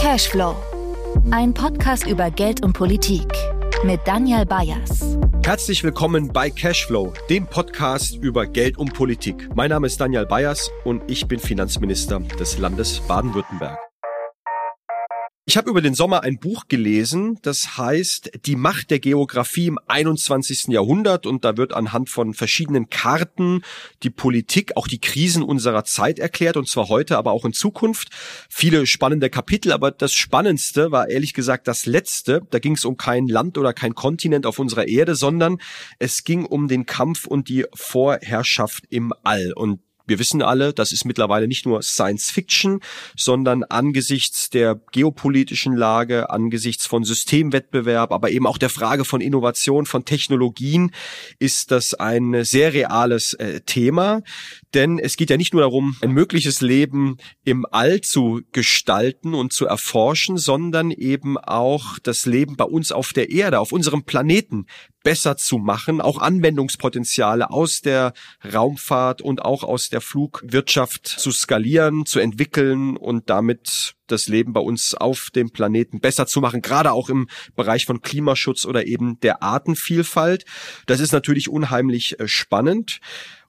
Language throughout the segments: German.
Cashflow. Ein Podcast über Geld und Politik mit Daniel Bayers. Herzlich willkommen bei Cashflow, dem Podcast über Geld und Politik. Mein Name ist Daniel Bayers und ich bin Finanzminister des Landes Baden-Württemberg. Ich habe über den Sommer ein Buch gelesen, das heißt Die Macht der Geografie im 21. Jahrhundert und da wird anhand von verschiedenen Karten die Politik, auch die Krisen unserer Zeit erklärt und zwar heute, aber auch in Zukunft. Viele spannende Kapitel, aber das Spannendste war ehrlich gesagt das letzte. Da ging es um kein Land oder kein Kontinent auf unserer Erde, sondern es ging um den Kampf und die Vorherrschaft im All und wir wissen alle, das ist mittlerweile nicht nur Science Fiction, sondern angesichts der geopolitischen Lage, angesichts von Systemwettbewerb, aber eben auch der Frage von Innovation, von Technologien, ist das ein sehr reales äh, Thema. Denn es geht ja nicht nur darum, ein mögliches Leben im All zu gestalten und zu erforschen, sondern eben auch das Leben bei uns auf der Erde, auf unserem Planeten besser zu machen, auch Anwendungspotenziale aus der Raumfahrt und auch aus der Flugwirtschaft zu skalieren, zu entwickeln und damit das Leben bei uns auf dem Planeten besser zu machen, gerade auch im Bereich von Klimaschutz oder eben der Artenvielfalt. Das ist natürlich unheimlich äh, spannend.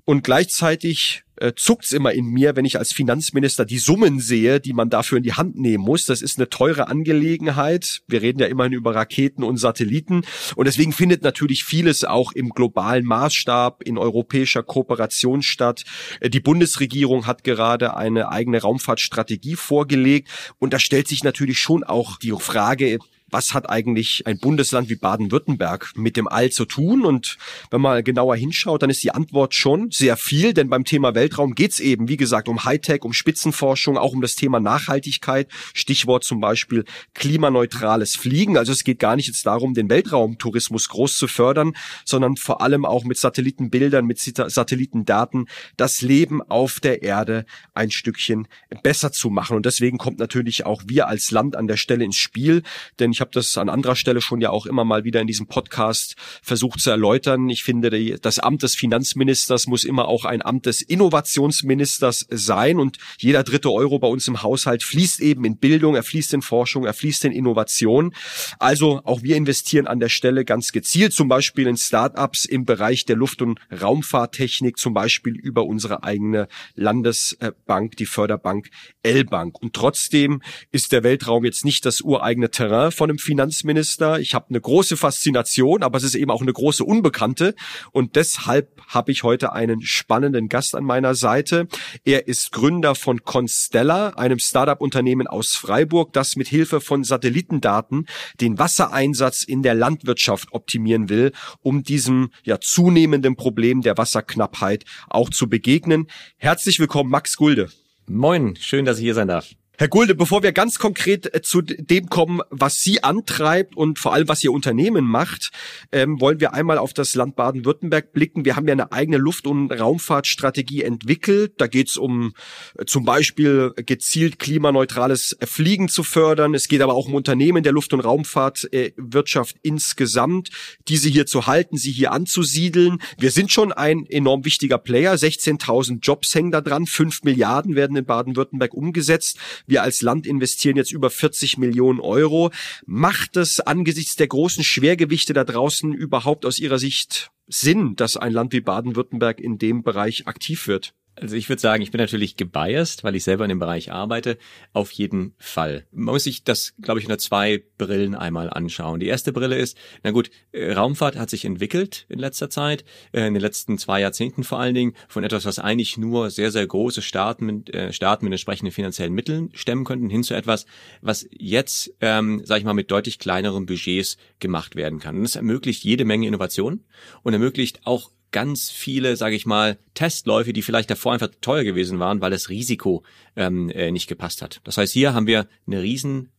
Und gleichzeitig äh, zuckt's immer in mir, wenn ich als Finanzminister die Summen sehe, die man dafür in die Hand nehmen muss. Das ist eine teure Angelegenheit. Wir reden ja immerhin über Raketen und Satelliten. Und deswegen findet natürlich vieles auch im globalen Maßstab, in europäischer Kooperation statt. Äh, die Bundesregierung hat gerade eine eigene Raumfahrtstrategie vorgelegt. Und da stellt sich natürlich schon auch die Frage, was hat eigentlich ein Bundesland wie Baden-Württemberg mit dem All zu tun? Und wenn man genauer hinschaut, dann ist die Antwort schon sehr viel, denn beim Thema Weltraum geht es eben, wie gesagt, um Hightech, um Spitzenforschung, auch um das Thema Nachhaltigkeit. Stichwort zum Beispiel klimaneutrales Fliegen. Also es geht gar nicht jetzt darum, den Weltraumtourismus groß zu fördern, sondern vor allem auch mit Satellitenbildern, mit Satellitendaten das Leben auf der Erde ein Stückchen besser zu machen. Und deswegen kommt natürlich auch wir als Land an der Stelle ins Spiel, denn ich habe das an anderer Stelle schon ja auch immer mal wieder in diesem Podcast versucht zu erläutern. Ich finde, das Amt des Finanzministers muss immer auch ein Amt des Innovationsministers sein und jeder dritte Euro bei uns im Haushalt fließt eben in Bildung, er fließt in Forschung, er fließt in Innovation. Also auch wir investieren an der Stelle ganz gezielt, zum Beispiel in Startups im Bereich der Luft- und Raumfahrttechnik, zum Beispiel über unsere eigene Landesbank, die Förderbank L-Bank. Und trotzdem ist der Weltraum jetzt nicht das ureigene Terrain von von einem Finanzminister. Ich habe eine große Faszination, aber es ist eben auch eine große Unbekannte. Und deshalb habe ich heute einen spannenden Gast an meiner Seite. Er ist Gründer von Constella, einem Startup-Unternehmen aus Freiburg, das mit Hilfe von Satellitendaten den Wassereinsatz in der Landwirtschaft optimieren will, um diesem ja zunehmenden Problem der Wasserknappheit auch zu begegnen. Herzlich willkommen, Max Gulde. Moin, schön, dass ich hier sein darf. Herr Gulde, bevor wir ganz konkret äh, zu dem kommen, was Sie antreibt und vor allem was Ihr Unternehmen macht, ähm, wollen wir einmal auf das Land Baden-Württemberg blicken. Wir haben ja eine eigene Luft- und Raumfahrtstrategie entwickelt. Da geht es um äh, zum Beispiel gezielt klimaneutrales Fliegen zu fördern. Es geht aber auch um Unternehmen der Luft- und Raumfahrtwirtschaft äh, insgesamt, diese hier zu halten, sie hier anzusiedeln. Wir sind schon ein enorm wichtiger Player. 16.000 Jobs hängen da dran. 5 Milliarden werden in Baden-Württemberg umgesetzt. Wir als Land investieren jetzt über 40 Millionen Euro. Macht es angesichts der großen Schwergewichte da draußen überhaupt aus Ihrer Sicht Sinn, dass ein Land wie Baden-Württemberg in dem Bereich aktiv wird? Also ich würde sagen, ich bin natürlich gebiased, weil ich selber in dem Bereich arbeite. Auf jeden Fall. Man muss sich das, glaube ich, unter zwei Brillen einmal anschauen. Die erste Brille ist, na gut, äh, Raumfahrt hat sich entwickelt in letzter Zeit, äh, in den letzten zwei Jahrzehnten vor allen Dingen, von etwas, was eigentlich nur sehr, sehr große Staaten mit, äh, Staaten mit entsprechenden finanziellen Mitteln stemmen könnten, hin zu etwas, was jetzt, ähm, sage ich mal, mit deutlich kleineren Budgets gemacht werden kann. Und das ermöglicht jede Menge Innovation und ermöglicht auch ganz viele, sage ich mal, Testläufe, die vielleicht davor einfach teuer gewesen waren, weil das Risiko ähm, äh, nicht gepasst hat. Das heißt, hier haben wir eine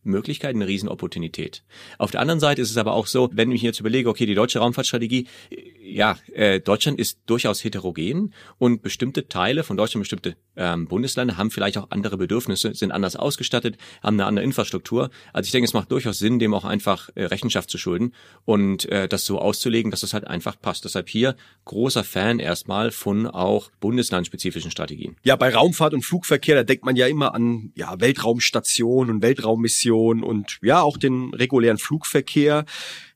Riesenmöglichkeit, eine Riesenopportunität. Auf der anderen Seite ist es aber auch so, wenn ich jetzt überlege, okay, die deutsche Raumfahrtstrategie, äh, ja, äh, Deutschland ist durchaus heterogen und bestimmte Teile von Deutschland, bestimmte ähm, Bundesländer haben vielleicht auch andere Bedürfnisse, sind anders ausgestattet, haben eine andere Infrastruktur. Also ich denke, es macht durchaus Sinn, dem auch einfach äh, Rechenschaft zu schulden und äh, das so auszulegen, dass es halt einfach passt. Deshalb hier groß großer Fan erstmal von auch bundeslandspezifischen Strategien. Ja, bei Raumfahrt und Flugverkehr, da denkt man ja immer an ja, Weltraumstationen und Weltraummissionen und ja, auch den regulären Flugverkehr.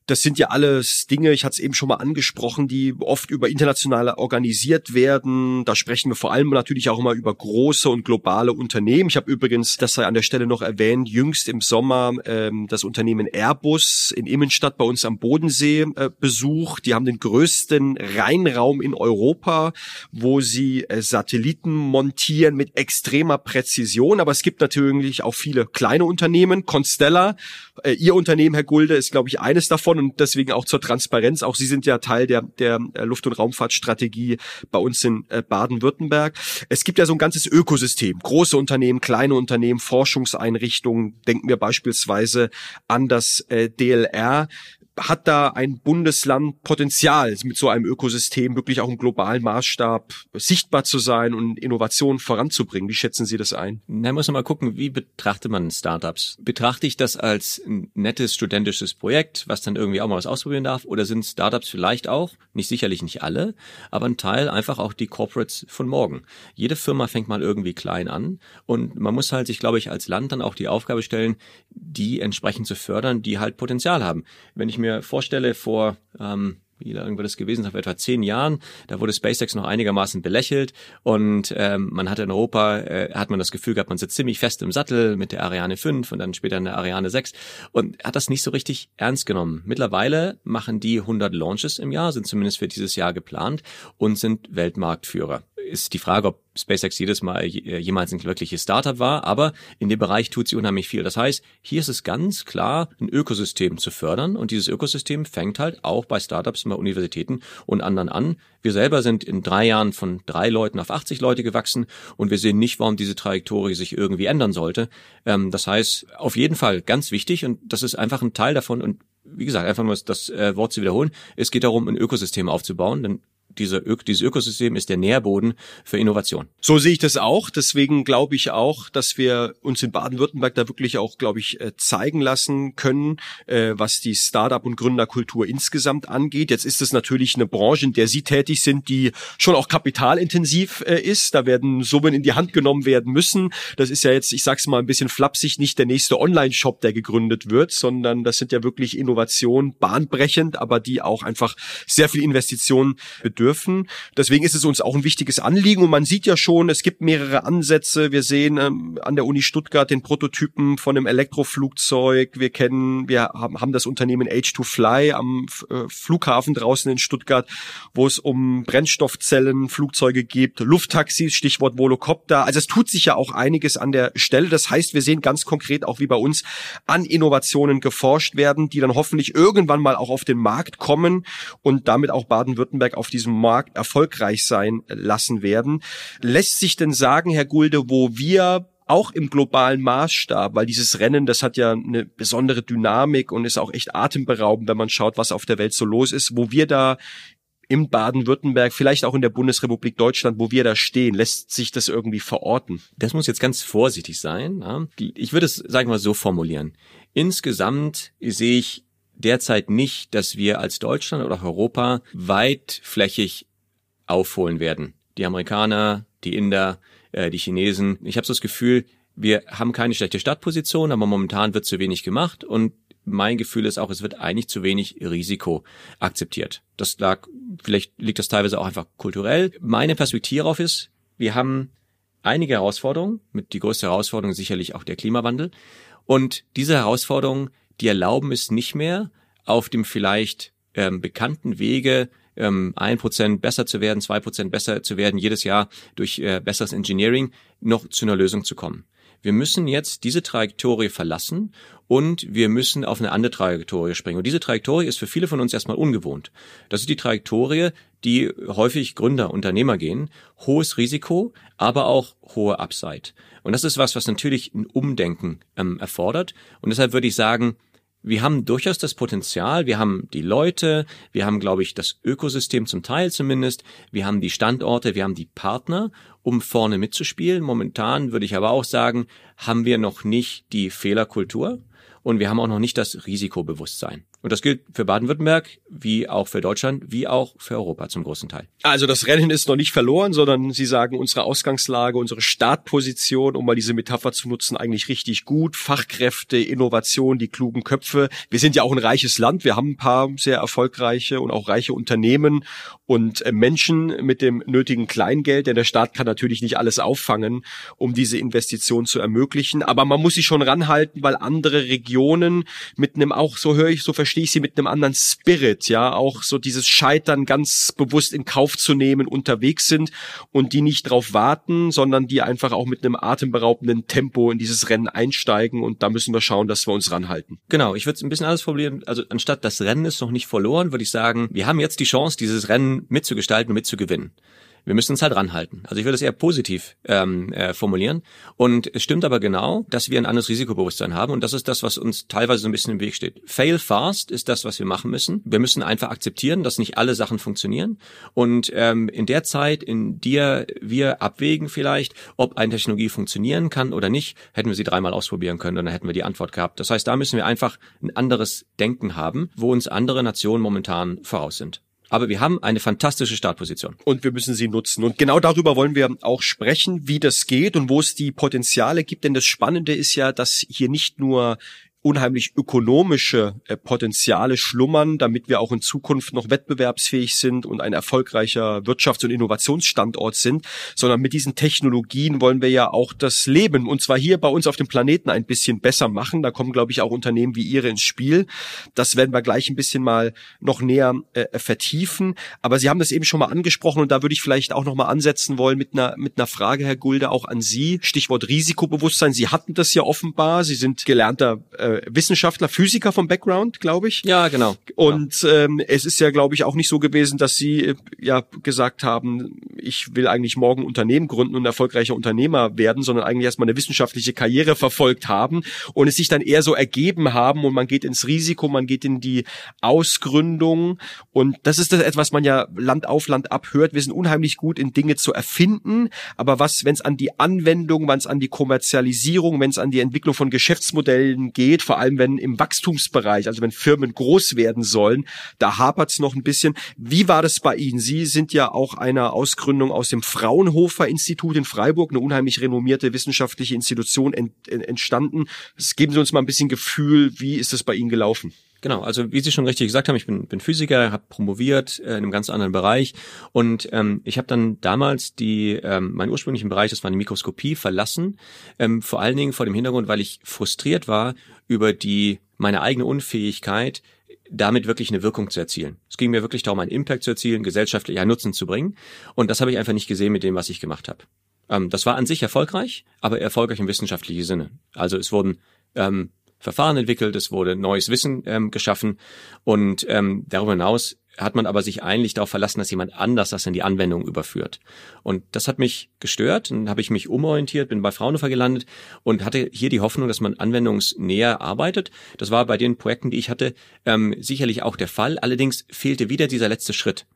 Das sind ja alles Dinge, ich hatte es eben schon mal angesprochen, die oft über internationale organisiert werden. Da sprechen wir vor allem natürlich auch immer über große und globale Unternehmen. Ich habe übrigens, das sei an der Stelle noch erwähnt, jüngst im Sommer ähm, das Unternehmen Airbus in Immenstadt bei uns am Bodensee äh, besucht. Die haben den größten Rheinraum in Europa, wo sie äh, Satelliten montieren mit extremer Präzision. Aber es gibt natürlich auch viele kleine Unternehmen. Constella, äh, Ihr Unternehmen, Herr Gulde, ist, glaube ich, eines davon davon und deswegen auch zur Transparenz. Auch Sie sind ja Teil der, der äh, Luft- und Raumfahrtstrategie bei uns in äh, Baden-Württemberg. Es gibt ja so ein ganzes Ökosystem. Große Unternehmen, kleine Unternehmen, Forschungseinrichtungen. Denken wir beispielsweise an das äh, DLR hat da ein Bundesland Potenzial, mit so einem Ökosystem wirklich auch im globalen Maßstab sichtbar zu sein und Innovationen voranzubringen? Wie schätzen Sie das ein? Na, muss man mal gucken, wie betrachtet man Startups? Betrachte ich das als ein nettes studentisches Projekt, was dann irgendwie auch mal was ausprobieren darf? Oder sind Startups vielleicht auch, nicht sicherlich nicht alle, aber ein Teil einfach auch die Corporates von morgen? Jede Firma fängt mal irgendwie klein an und man muss halt sich, glaube ich, als Land dann auch die Aufgabe stellen, die entsprechend zu fördern, die halt Potenzial haben. Wenn ich mir vorstelle, vor ähm, wie lange wird das gewesen, vor etwa zehn Jahren, da wurde SpaceX noch einigermaßen belächelt und ähm, man hatte in Europa, äh, hat man das Gefühl gehabt, man sitzt ziemlich fest im Sattel mit der Ariane 5 und dann später in der Ariane 6 und hat das nicht so richtig ernst genommen. Mittlerweile machen die 100 Launches im Jahr, sind zumindest für dieses Jahr geplant und sind Weltmarktführer ist die Frage, ob SpaceX jedes Mal äh, jemals ein wirkliches Startup war, aber in dem Bereich tut sie unheimlich viel. Das heißt, hier ist es ganz klar, ein Ökosystem zu fördern und dieses Ökosystem fängt halt auch bei Startups, bei Universitäten und anderen an. Wir selber sind in drei Jahren von drei Leuten auf 80 Leute gewachsen und wir sehen nicht, warum diese Trajektorie sich irgendwie ändern sollte. Ähm, das heißt, auf jeden Fall ganz wichtig und das ist einfach ein Teil davon und wie gesagt, einfach nur das Wort zu wiederholen. Es geht darum, ein Ökosystem aufzubauen, denn diese Ö dieses Ökosystem ist der Nährboden für Innovation. So sehe ich das auch. Deswegen glaube ich auch, dass wir uns in Baden-Württemberg da wirklich auch, glaube ich, äh, zeigen lassen können, äh, was die Startup- und Gründerkultur insgesamt angeht. Jetzt ist es natürlich eine Branche, in der Sie tätig sind, die schon auch kapitalintensiv äh, ist. Da werden Summen in die Hand genommen werden müssen. Das ist ja jetzt, ich sag's mal ein bisschen flapsig, nicht der nächste Online-Shop, der gegründet wird, sondern das sind ja wirklich Innovationen, bahnbrechend, aber die auch einfach sehr viel Investitionen bedürfen dürfen. Deswegen ist es uns auch ein wichtiges Anliegen und man sieht ja schon, es gibt mehrere Ansätze. Wir sehen ähm, an der Uni Stuttgart den Prototypen von einem Elektroflugzeug. Wir kennen, wir haben, haben das Unternehmen H2Fly am äh, Flughafen draußen in Stuttgart, wo es um Brennstoffzellen, Flugzeuge gibt, Lufttaxis, Stichwort Volocopter. Also es tut sich ja auch einiges an der Stelle. Das heißt, wir sehen ganz konkret auch wie bei uns an Innovationen geforscht werden, die dann hoffentlich irgendwann mal auch auf den Markt kommen und damit auch Baden-Württemberg auf diesem Markt erfolgreich sein lassen werden. Lässt sich denn sagen, Herr Gulde, wo wir auch im globalen Maßstab, weil dieses Rennen, das hat ja eine besondere Dynamik und ist auch echt atemberaubend, wenn man schaut, was auf der Welt so los ist, wo wir da im Baden-Württemberg, vielleicht auch in der Bundesrepublik Deutschland, wo wir da stehen, lässt sich das irgendwie verorten? Das muss jetzt ganz vorsichtig sein. Ich würde es, sagen wir mal, so formulieren. Insgesamt sehe ich derzeit nicht, dass wir als Deutschland oder Europa weitflächig aufholen werden. Die Amerikaner, die Inder, äh, die Chinesen. Ich habe so das Gefühl, wir haben keine schlechte Startposition, aber momentan wird zu wenig gemacht und mein Gefühl ist auch, es wird eigentlich zu wenig Risiko akzeptiert. Das lag, vielleicht liegt das teilweise auch einfach kulturell. Meine Perspektive darauf ist, wir haben einige Herausforderungen, mit die größte Herausforderung sicherlich auch der Klimawandel. Und diese Herausforderungen die erlauben es nicht mehr, auf dem vielleicht ähm, bekannten Wege ähm, ein Prozent besser zu werden, zwei Prozent besser zu werden, jedes Jahr durch äh, besseres Engineering noch zu einer Lösung zu kommen. Wir müssen jetzt diese Trajektorie verlassen und wir müssen auf eine andere Trajektorie springen. Und diese Trajektorie ist für viele von uns erstmal ungewohnt. Das ist die Trajektorie, die häufig Gründer, Unternehmer gehen. Hohes Risiko, aber auch hohe Upside. Und das ist was, was natürlich ein Umdenken ähm, erfordert. Und deshalb würde ich sagen, wir haben durchaus das Potenzial, wir haben die Leute, wir haben, glaube ich, das Ökosystem zum Teil zumindest, wir haben die Standorte, wir haben die Partner, um vorne mitzuspielen. Momentan würde ich aber auch sagen, haben wir noch nicht die Fehlerkultur und wir haben auch noch nicht das Risikobewusstsein. Und das gilt für Baden-Württemberg, wie auch für Deutschland, wie auch für Europa zum großen Teil. Also das Rennen ist noch nicht verloren, sondern Sie sagen, unsere Ausgangslage, unsere Startposition, um mal diese Metapher zu nutzen, eigentlich richtig gut. Fachkräfte, Innovation, die klugen Köpfe. Wir sind ja auch ein reiches Land. Wir haben ein paar sehr erfolgreiche und auch reiche Unternehmen und äh, Menschen mit dem nötigen Kleingeld, denn der Staat kann natürlich nicht alles auffangen, um diese Investition zu ermöglichen. Aber man muss sich schon ranhalten, weil andere Regionen mit einem auch, so höre ich, so ich sie, mit einem anderen Spirit, ja, auch so dieses Scheitern ganz bewusst in Kauf zu nehmen unterwegs sind und die nicht drauf warten, sondern die einfach auch mit einem atemberaubenden Tempo in dieses Rennen einsteigen und da müssen wir schauen, dass wir uns ranhalten. Genau, ich würde es ein bisschen anders formulieren. Also anstatt das Rennen ist noch nicht verloren, würde ich sagen, wir haben jetzt die Chance, dieses Rennen mitzugestalten und mitzugewinnen wir müssen uns halt ranhalten. Also ich würde es eher positiv ähm, äh, formulieren. Und es stimmt aber genau, dass wir ein anderes Risikobewusstsein haben. Und das ist das, was uns teilweise so ein bisschen im Weg steht. Fail fast ist das, was wir machen müssen. Wir müssen einfach akzeptieren, dass nicht alle Sachen funktionieren. Und ähm, in der Zeit, in der wir abwägen vielleicht, ob eine Technologie funktionieren kann oder nicht, hätten wir sie dreimal ausprobieren können und dann hätten wir die Antwort gehabt. Das heißt, da müssen wir einfach ein anderes Denken haben, wo uns andere Nationen momentan voraus sind. Aber wir haben eine fantastische Startposition. Und wir müssen sie nutzen. Und genau darüber wollen wir auch sprechen, wie das geht und wo es die Potenziale gibt. Denn das Spannende ist ja, dass hier nicht nur unheimlich ökonomische äh, Potenziale schlummern, damit wir auch in Zukunft noch wettbewerbsfähig sind und ein erfolgreicher Wirtschafts- und Innovationsstandort sind, sondern mit diesen Technologien wollen wir ja auch das Leben und zwar hier bei uns auf dem Planeten ein bisschen besser machen. Da kommen, glaube ich, auch Unternehmen wie Ihre ins Spiel. Das werden wir gleich ein bisschen mal noch näher äh, vertiefen. Aber Sie haben das eben schon mal angesprochen und da würde ich vielleicht auch noch mal ansetzen wollen mit einer, mit einer Frage, Herr Gulde, auch an Sie. Stichwort Risikobewusstsein. Sie hatten das ja offenbar. Sie sind gelernter äh, äh, Wissenschaftler, Physiker vom Background, glaube ich. Ja, genau. Und genau. Ähm, es ist ja, glaube ich, auch nicht so gewesen, dass Sie äh, ja gesagt haben, ich will eigentlich morgen Unternehmen gründen und erfolgreicher Unternehmer werden, sondern eigentlich erstmal eine wissenschaftliche Karriere verfolgt haben und es sich dann eher so ergeben haben und man geht ins Risiko, man geht in die Ausgründung und das ist das etwas, man ja Land auf Land ab hört. Wir sind unheimlich gut in Dinge zu erfinden, aber was, wenn es an die Anwendung, wenn es an die Kommerzialisierung, wenn es an die Entwicklung von Geschäftsmodellen geht, vor allem wenn im Wachstumsbereich, also wenn Firmen groß werden sollen, da hapert es noch ein bisschen. Wie war das bei Ihnen? Sie sind ja auch einer Ausgründung aus dem Fraunhofer Institut in Freiburg, eine unheimlich renommierte wissenschaftliche Institution ent, entstanden. geben Sie uns mal ein bisschen Gefühl, wie ist es bei Ihnen gelaufen? Genau, also wie Sie schon richtig gesagt haben, ich bin, bin Physiker, habe promoviert äh, in einem ganz anderen Bereich und ähm, ich habe dann damals die ähm, meinen ursprünglichen Bereich, das war eine Mikroskopie, verlassen, ähm, vor allen Dingen vor dem Hintergrund, weil ich frustriert war über die meine eigene Unfähigkeit, damit wirklich eine Wirkung zu erzielen. Es ging mir wirklich darum, einen Impact zu erzielen, gesellschaftlicher Nutzen zu bringen und das habe ich einfach nicht gesehen mit dem, was ich gemacht habe. Ähm, das war an sich erfolgreich, aber erfolgreich im wissenschaftlichen Sinne. Also es wurden ähm, Verfahren entwickelt, es wurde neues Wissen ähm, geschaffen und ähm, darüber hinaus hat man aber sich eigentlich darauf verlassen, dass jemand anders das in die Anwendung überführt. Und das hat mich gestört. Dann habe ich mich umorientiert, bin bei Fraunhofer gelandet und hatte hier die Hoffnung, dass man anwendungsnäher arbeitet. Das war bei den Projekten, die ich hatte, ähm, sicherlich auch der Fall. Allerdings fehlte wieder dieser letzte Schritt.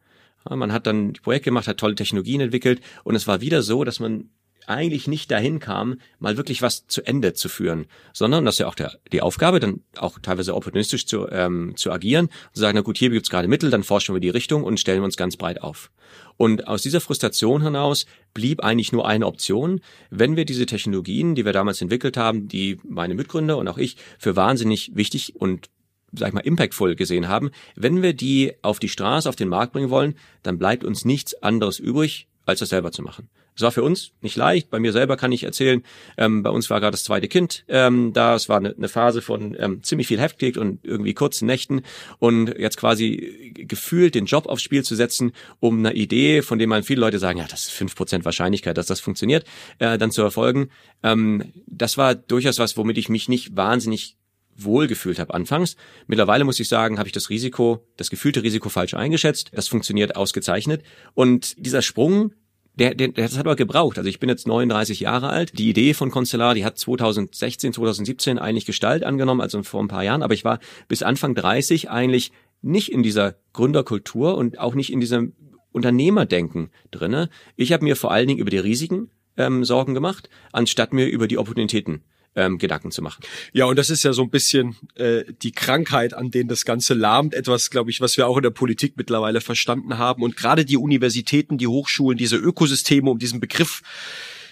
Man hat dann Projekte gemacht, hat tolle Technologien entwickelt und es war wieder so, dass man eigentlich nicht dahin kam, mal wirklich was zu Ende zu führen, sondern das ist ja auch der, die Aufgabe, dann auch teilweise opportunistisch zu, ähm, zu agieren und zu sagen, na gut, hier gibt's gerade Mittel, dann forschen wir die Richtung und stellen uns ganz breit auf. Und aus dieser Frustration hinaus blieb eigentlich nur eine Option, wenn wir diese Technologien, die wir damals entwickelt haben, die meine Mitgründer und auch ich für wahnsinnig wichtig und sag ich mal, impactful gesehen haben, wenn wir die auf die Straße, auf den Markt bringen wollen, dann bleibt uns nichts anderes übrig, als das selber zu machen. Es war für uns nicht leicht. Bei mir selber kann ich erzählen, ähm, bei uns war gerade das zweite Kind ähm, da. Es war eine, eine Phase von ähm, ziemlich viel Heftig und irgendwie kurzen Nächten. Und jetzt quasi gefühlt den Job aufs Spiel zu setzen, um eine Idee, von dem man viele Leute sagen, ja, das ist fünf Prozent Wahrscheinlichkeit, dass das funktioniert, äh, dann zu erfolgen. Ähm, das war durchaus was, womit ich mich nicht wahnsinnig wohlgefühlt habe anfangs. Mittlerweile muss ich sagen, habe ich das Risiko, das gefühlte Risiko falsch eingeschätzt. Das funktioniert ausgezeichnet. Und dieser Sprung der, der, das hat aber gebraucht. Also ich bin jetzt 39 Jahre alt. Die Idee von Constellar, die hat 2016, 2017 eigentlich Gestalt angenommen, also vor ein paar Jahren. Aber ich war bis Anfang 30 eigentlich nicht in dieser Gründerkultur und auch nicht in diesem Unternehmerdenken drinne. Ich habe mir vor allen Dingen über die Risiken ähm, Sorgen gemacht, anstatt mir über die Opportunitäten ähm, Gedanken zu machen. Ja, und das ist ja so ein bisschen äh, die Krankheit, an denen das Ganze lahmt. Etwas, glaube ich, was wir auch in der Politik mittlerweile verstanden haben. Und gerade die Universitäten, die Hochschulen, diese Ökosysteme, um diesen Begriff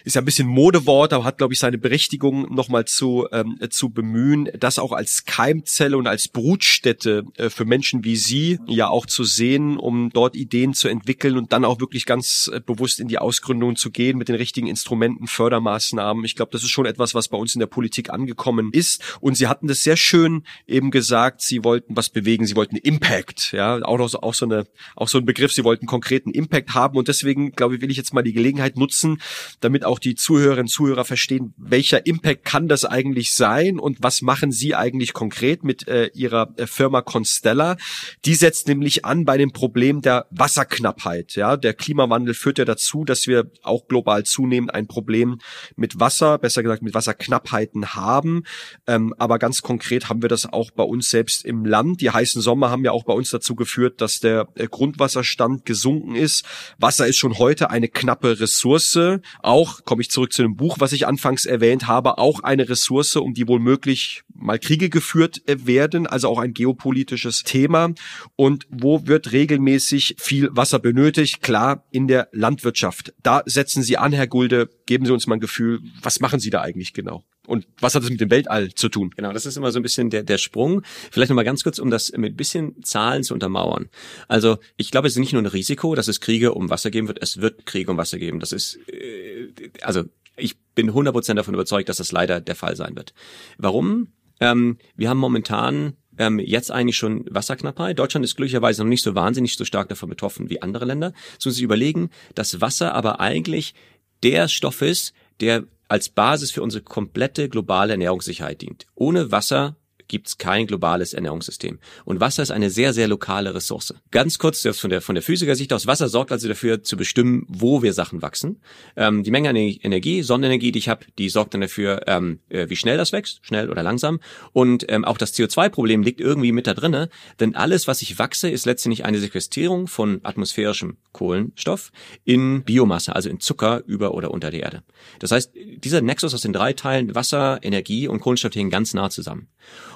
ist ja ein bisschen Modewort, aber hat, glaube ich, seine Berechtigung nochmal zu, ähm, zu bemühen, das auch als Keimzelle und als Brutstätte äh, für Menschen wie Sie ja auch zu sehen, um dort Ideen zu entwickeln und dann auch wirklich ganz äh, bewusst in die Ausgründung zu gehen mit den richtigen Instrumenten, Fördermaßnahmen. Ich glaube, das ist schon etwas, was bei uns in der Politik angekommen ist. Und Sie hatten das sehr schön eben gesagt, Sie wollten was bewegen, Sie wollten Impact, ja, auch noch so, auch so eine, auch so ein Begriff, Sie wollten konkreten Impact haben. Und deswegen, glaube ich, will ich jetzt mal die Gelegenheit nutzen, damit auch auch die Zuhörerinnen und Zuhörer verstehen, welcher Impact kann das eigentlich sein und was machen Sie eigentlich konkret mit äh, Ihrer äh, Firma Constella? Die setzt nämlich an bei dem Problem der Wasserknappheit. Ja, der Klimawandel führt ja dazu, dass wir auch global zunehmend ein Problem mit Wasser, besser gesagt mit Wasserknappheiten haben. Ähm, aber ganz konkret haben wir das auch bei uns selbst im Land. Die heißen Sommer haben ja auch bei uns dazu geführt, dass der äh, Grundwasserstand gesunken ist. Wasser ist schon heute eine knappe Ressource, auch komme ich zurück zu dem Buch, was ich anfangs erwähnt habe, auch eine Ressource, um die wohl möglich mal Kriege geführt äh, werden, also auch ein geopolitisches Thema. Und wo wird regelmäßig viel Wasser benötigt? Klar, in der Landwirtschaft. Da setzen Sie an, Herr Gulde. Geben Sie uns mal ein Gefühl, was machen Sie da eigentlich genau? Und was hat das mit dem Weltall zu tun? Genau, das ist immer so ein bisschen der, der Sprung. Vielleicht nochmal ganz kurz, um das mit ein bisschen Zahlen zu untermauern. Also ich glaube, es ist nicht nur ein Risiko, dass es Kriege um Wasser geben wird, es wird Kriege um Wasser geben. Das ist, äh, also ich bin 100% davon überzeugt, dass das leider der Fall sein wird. Warum? Ähm, wir haben momentan ähm, jetzt eigentlich schon Wasserknappheit. Deutschland ist glücklicherweise noch nicht so wahnsinnig so stark davon betroffen wie andere Länder. So sich überlegen, dass Wasser aber eigentlich der Stoff ist, der als Basis für unsere komplette globale Ernährungssicherheit dient. Ohne Wasser gibt es kein globales Ernährungssystem. Und Wasser ist eine sehr, sehr lokale Ressource. Ganz kurz von der, von der Physikersicht aus, Wasser sorgt also dafür zu bestimmen, wo wir Sachen wachsen. Ähm, die Menge an Energie, Sonnenenergie, die ich habe, die sorgt dann dafür, ähm, äh, wie schnell das wächst, schnell oder langsam. Und ähm, auch das CO2-Problem liegt irgendwie mit da drinne, denn alles, was ich wachse, ist letztendlich eine Sequestrierung von atmosphärischem Kohlenstoff in Biomasse, also in Zucker über oder unter der Erde. Das heißt, dieser Nexus aus den drei Teilen Wasser, Energie und Kohlenstoff hängen ganz nah zusammen.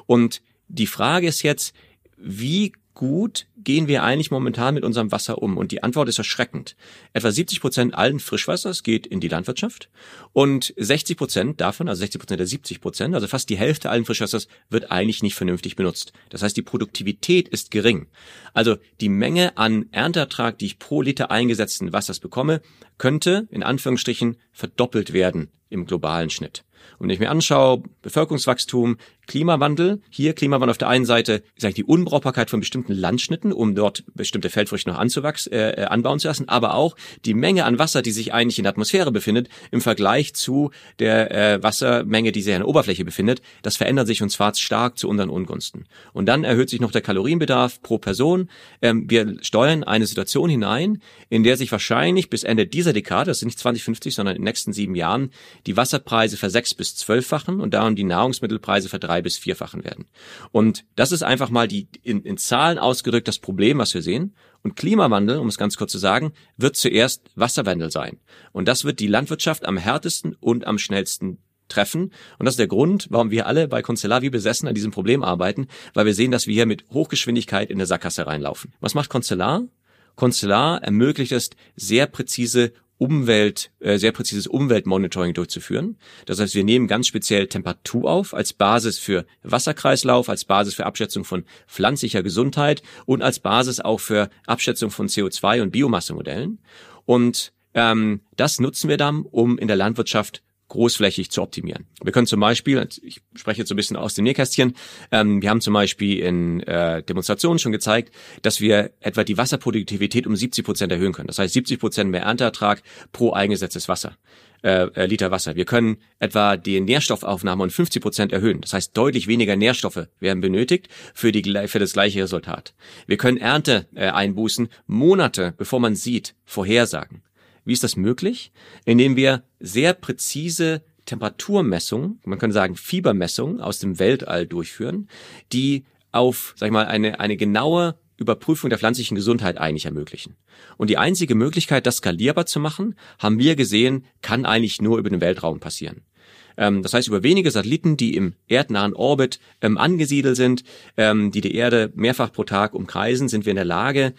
Und die Frage ist jetzt, wie gut gehen wir eigentlich momentan mit unserem Wasser um? Und die Antwort ist erschreckend. Etwa 70 Prozent allen Frischwassers geht in die Landwirtschaft und 60 Prozent davon, also 60 Prozent der 70 Prozent, also fast die Hälfte allen Frischwassers wird eigentlich nicht vernünftig benutzt. Das heißt, die Produktivität ist gering. Also die Menge an Ernteertrag, die ich pro Liter eingesetzten Wassers bekomme, könnte in Anführungsstrichen verdoppelt werden im globalen Schnitt. Und wenn ich mir anschaue, Bevölkerungswachstum, Klimawandel, hier Klimawandel auf der einen Seite ist eigentlich die Unbrauchbarkeit von bestimmten Landschnitten, um dort bestimmte Feldfrüchte noch anzuwachsen, äh, äh, anbauen zu lassen, aber auch die Menge an Wasser, die sich eigentlich in der Atmosphäre befindet, im Vergleich zu der äh, Wassermenge, die sich an der Oberfläche befindet, das verändert sich und zwar stark zu unseren Ungunsten. Und dann erhöht sich noch der Kalorienbedarf pro Person. Ähm, wir steuern eine Situation hinein, in der sich wahrscheinlich bis Ende dieser Dekade, das sind nicht 2050, sondern in den nächsten sieben Jahren, die Wasserpreise versechs bis zwölffachen und darum die Nahrungsmittelpreise verdrei drei- bis vierfachen werden. Und das ist einfach mal die in, in Zahlen ausgedrückt das Problem, was wir sehen. Und Klimawandel, um es ganz kurz zu sagen, wird zuerst Wasserwandel sein. Und das wird die Landwirtschaft am härtesten und am schnellsten treffen. Und das ist der Grund, warum wir alle bei Constellar wie besessen an diesem Problem arbeiten, weil wir sehen, dass wir hier mit Hochgeschwindigkeit in der Sackgasse reinlaufen. Was macht Constellar? Constellar ermöglicht es, sehr präzise Umwelt, äh, sehr präzises Umweltmonitoring durchzuführen. Das heißt, wir nehmen ganz speziell Temperatur auf als Basis für Wasserkreislauf, als Basis für Abschätzung von pflanzlicher Gesundheit und als Basis auch für Abschätzung von CO2 und Biomassemodellen. Und ähm, das nutzen wir dann, um in der Landwirtschaft großflächig zu optimieren. Wir können zum Beispiel, ich spreche jetzt so ein bisschen aus dem Nähkästchen, ähm, wir haben zum Beispiel in äh, Demonstrationen schon gezeigt, dass wir etwa die Wasserproduktivität um 70 Prozent erhöhen können. Das heißt 70 Prozent mehr Ernteertrag pro eingesetztes Wasser. Äh, äh, Liter Wasser. Wir können etwa die Nährstoffaufnahme um 50 Prozent erhöhen. Das heißt, deutlich weniger Nährstoffe werden benötigt für, die, für das gleiche Resultat. Wir können Ernte äh, einbußen, Monate bevor man sieht, vorhersagen. Wie ist das möglich? Indem wir sehr präzise Temperaturmessungen, man könnte sagen Fiebermessungen aus dem Weltall durchführen, die auf, sag ich mal, eine, eine genaue Überprüfung der pflanzlichen Gesundheit eigentlich ermöglichen. Und die einzige Möglichkeit, das skalierbar zu machen, haben wir gesehen, kann eigentlich nur über den Weltraum passieren. Ähm, das heißt, über wenige Satelliten, die im erdnahen Orbit ähm, angesiedelt sind, ähm, die die Erde mehrfach pro Tag umkreisen, sind wir in der Lage,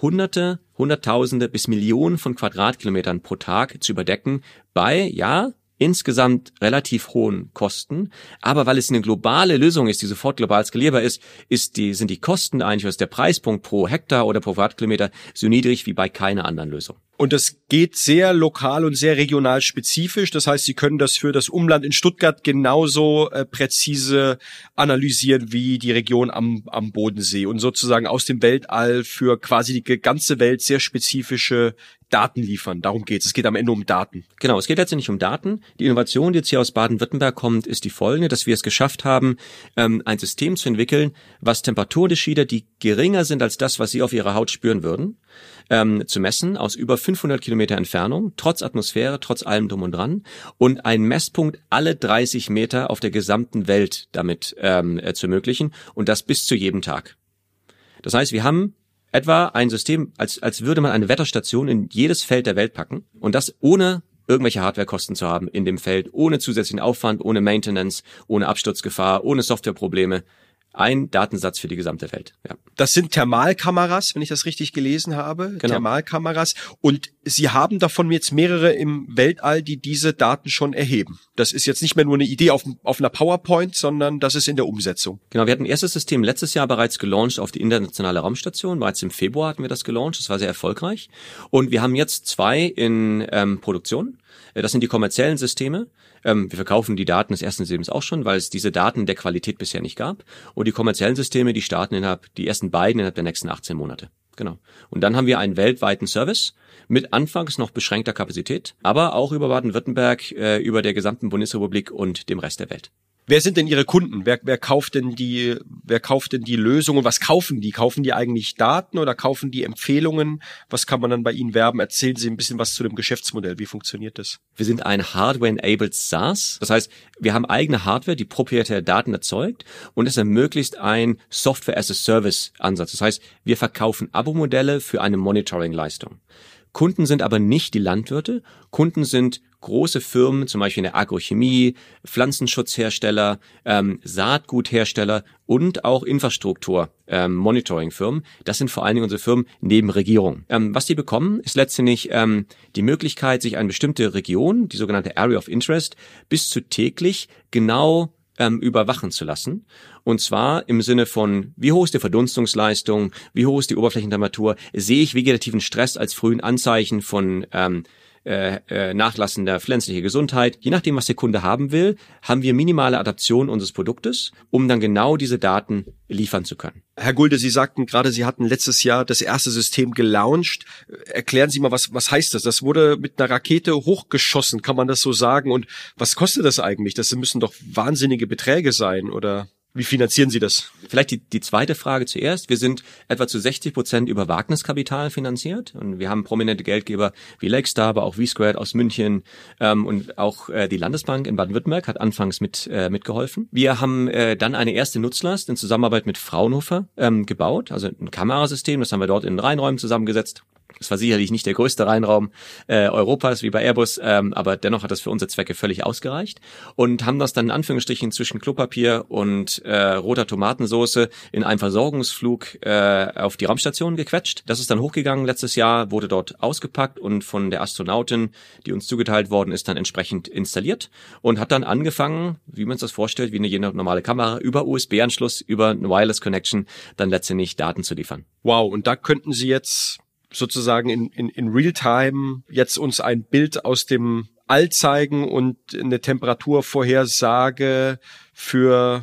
Hunderte, Hunderttausende bis Millionen von Quadratkilometern pro Tag zu überdecken bei, ja, insgesamt relativ hohen Kosten. Aber weil es eine globale Lösung ist, die sofort global skalierbar ist, ist die, sind die Kosten eigentlich, was der Preispunkt pro Hektar oder pro Quadratkilometer so niedrig wie bei keiner anderen Lösung. Und das geht sehr lokal und sehr regional spezifisch. Das heißt, Sie können das für das Umland in Stuttgart genauso äh, präzise analysieren wie die Region am, am Bodensee und sozusagen aus dem Weltall für quasi die ganze Welt sehr spezifische Daten liefern. Darum geht's. Es geht am Ende um Daten. Genau, es geht letztendlich um Daten. Die Innovation, die jetzt hier aus Baden-Württemberg kommt, ist die folgende, dass wir es geschafft haben, ähm, ein System zu entwickeln, was Temperaturunterschiede, die geringer sind als das, was Sie auf Ihrer Haut spüren würden, ähm, zu messen aus über 500 Kilometer Entfernung, trotz Atmosphäre, trotz allem drum und dran und einen Messpunkt alle 30 Meter auf der gesamten Welt damit ähm, äh, zu ermöglichen und das bis zu jedem Tag. Das heißt, wir haben etwa ein System, als, als würde man eine Wetterstation in jedes Feld der Welt packen und das ohne irgendwelche Hardwarekosten zu haben in dem Feld, ohne zusätzlichen Aufwand, ohne Maintenance, ohne Absturzgefahr, ohne Softwareprobleme ein Datensatz für die gesamte Welt. Ja. Das sind Thermalkameras, wenn ich das richtig gelesen habe. Genau. Thermalkameras. Und Sie haben davon jetzt mehrere im Weltall, die diese Daten schon erheben. Das ist jetzt nicht mehr nur eine Idee auf, auf einer PowerPoint, sondern das ist in der Umsetzung. Genau, wir hatten ein erstes System letztes Jahr bereits gelauncht auf die internationale Raumstation. Bereits im Februar hatten wir das gelauncht. Das war sehr erfolgreich. Und wir haben jetzt zwei in ähm, Produktion. Äh, das sind die kommerziellen Systeme. Ähm, wir verkaufen die Daten des ersten Systems auch schon, weil es diese Daten der Qualität bisher nicht gab. Und die kommerziellen Systeme, die starten innerhalb, die ersten beiden innerhalb der nächsten 18 Monate. Genau. Und dann haben wir einen weltweiten Service mit anfangs noch beschränkter Kapazität, aber auch über Baden-Württemberg, äh, über der gesamten Bundesrepublik und dem Rest der Welt. Wer sind denn Ihre Kunden? Wer, wer kauft denn die, wer kauft denn die Lösungen? Was kaufen die? Kaufen die eigentlich Daten oder kaufen die Empfehlungen? Was kann man dann bei Ihnen werben? Erzählen Sie ein bisschen was zu dem Geschäftsmodell. Wie funktioniert das? Wir sind ein Hardware-enabled SaaS. Das heißt, wir haben eigene Hardware, die proprietäre Daten erzeugt und es ermöglicht ein Software-as-a-Service-Ansatz. Das heißt, wir verkaufen Abo-Modelle für eine Monitoring-Leistung. Kunden sind aber nicht die Landwirte. Kunden sind große Firmen, zum Beispiel in der Agrochemie, Pflanzenschutzhersteller, ähm, Saatguthersteller und auch Infrastruktur, ähm. Das sind vor allen Dingen unsere Firmen neben Regierung. Ähm, was die bekommen, ist letztendlich ähm, die Möglichkeit, sich eine bestimmte Region, die sogenannte Area of Interest, bis zu täglich genau ähm, überwachen zu lassen. Und zwar im Sinne von, wie hoch ist die Verdunstungsleistung, wie hoch ist die Oberflächentemperatur, sehe ich vegetativen Stress als frühen Anzeichen von ähm, äh, äh, nachlassender pflanzlicher Gesundheit. Je nachdem, was der Kunde haben will, haben wir minimale Adaption unseres Produktes, um dann genau diese Daten liefern zu können. Herr Gulde, Sie sagten gerade, Sie hatten letztes Jahr das erste System gelauncht. Erklären Sie mal, was, was heißt das? Das wurde mit einer Rakete hochgeschossen, kann man das so sagen? Und was kostet das eigentlich? Das müssen doch wahnsinnige Beträge sein, oder? Wie finanzieren Sie das? Vielleicht die, die zweite Frage zuerst. Wir sind etwa zu 60 Prozent über Wagniskapital finanziert und wir haben prominente Geldgeber wie Lakestar, aber auch V-Squared aus München ähm, und auch äh, die Landesbank in Baden-Württemberg hat anfangs mit äh, mitgeholfen. Wir haben äh, dann eine erste Nutzlast in Zusammenarbeit mit Fraunhofer ähm, gebaut, also ein Kamerasystem, das haben wir dort in Reinräumen zusammengesetzt es war sicherlich nicht der größte Reinraum äh, Europas wie bei Airbus, ähm, aber dennoch hat das für unsere Zwecke völlig ausgereicht und haben das dann in Anführungsstrichen zwischen Klopapier und äh, roter Tomatensoße in einem Versorgungsflug äh, auf die Raumstation gequetscht. Das ist dann hochgegangen letztes Jahr, wurde dort ausgepackt und von der Astronautin, die uns zugeteilt worden ist, dann entsprechend installiert und hat dann angefangen, wie man sich das vorstellt, wie eine normale Kamera, über USB-Anschluss, über eine Wireless Connection dann letztendlich Daten zu liefern. Wow, und da könnten Sie jetzt sozusagen in, in, in Realtime jetzt uns ein Bild aus dem All zeigen und eine Temperaturvorhersage für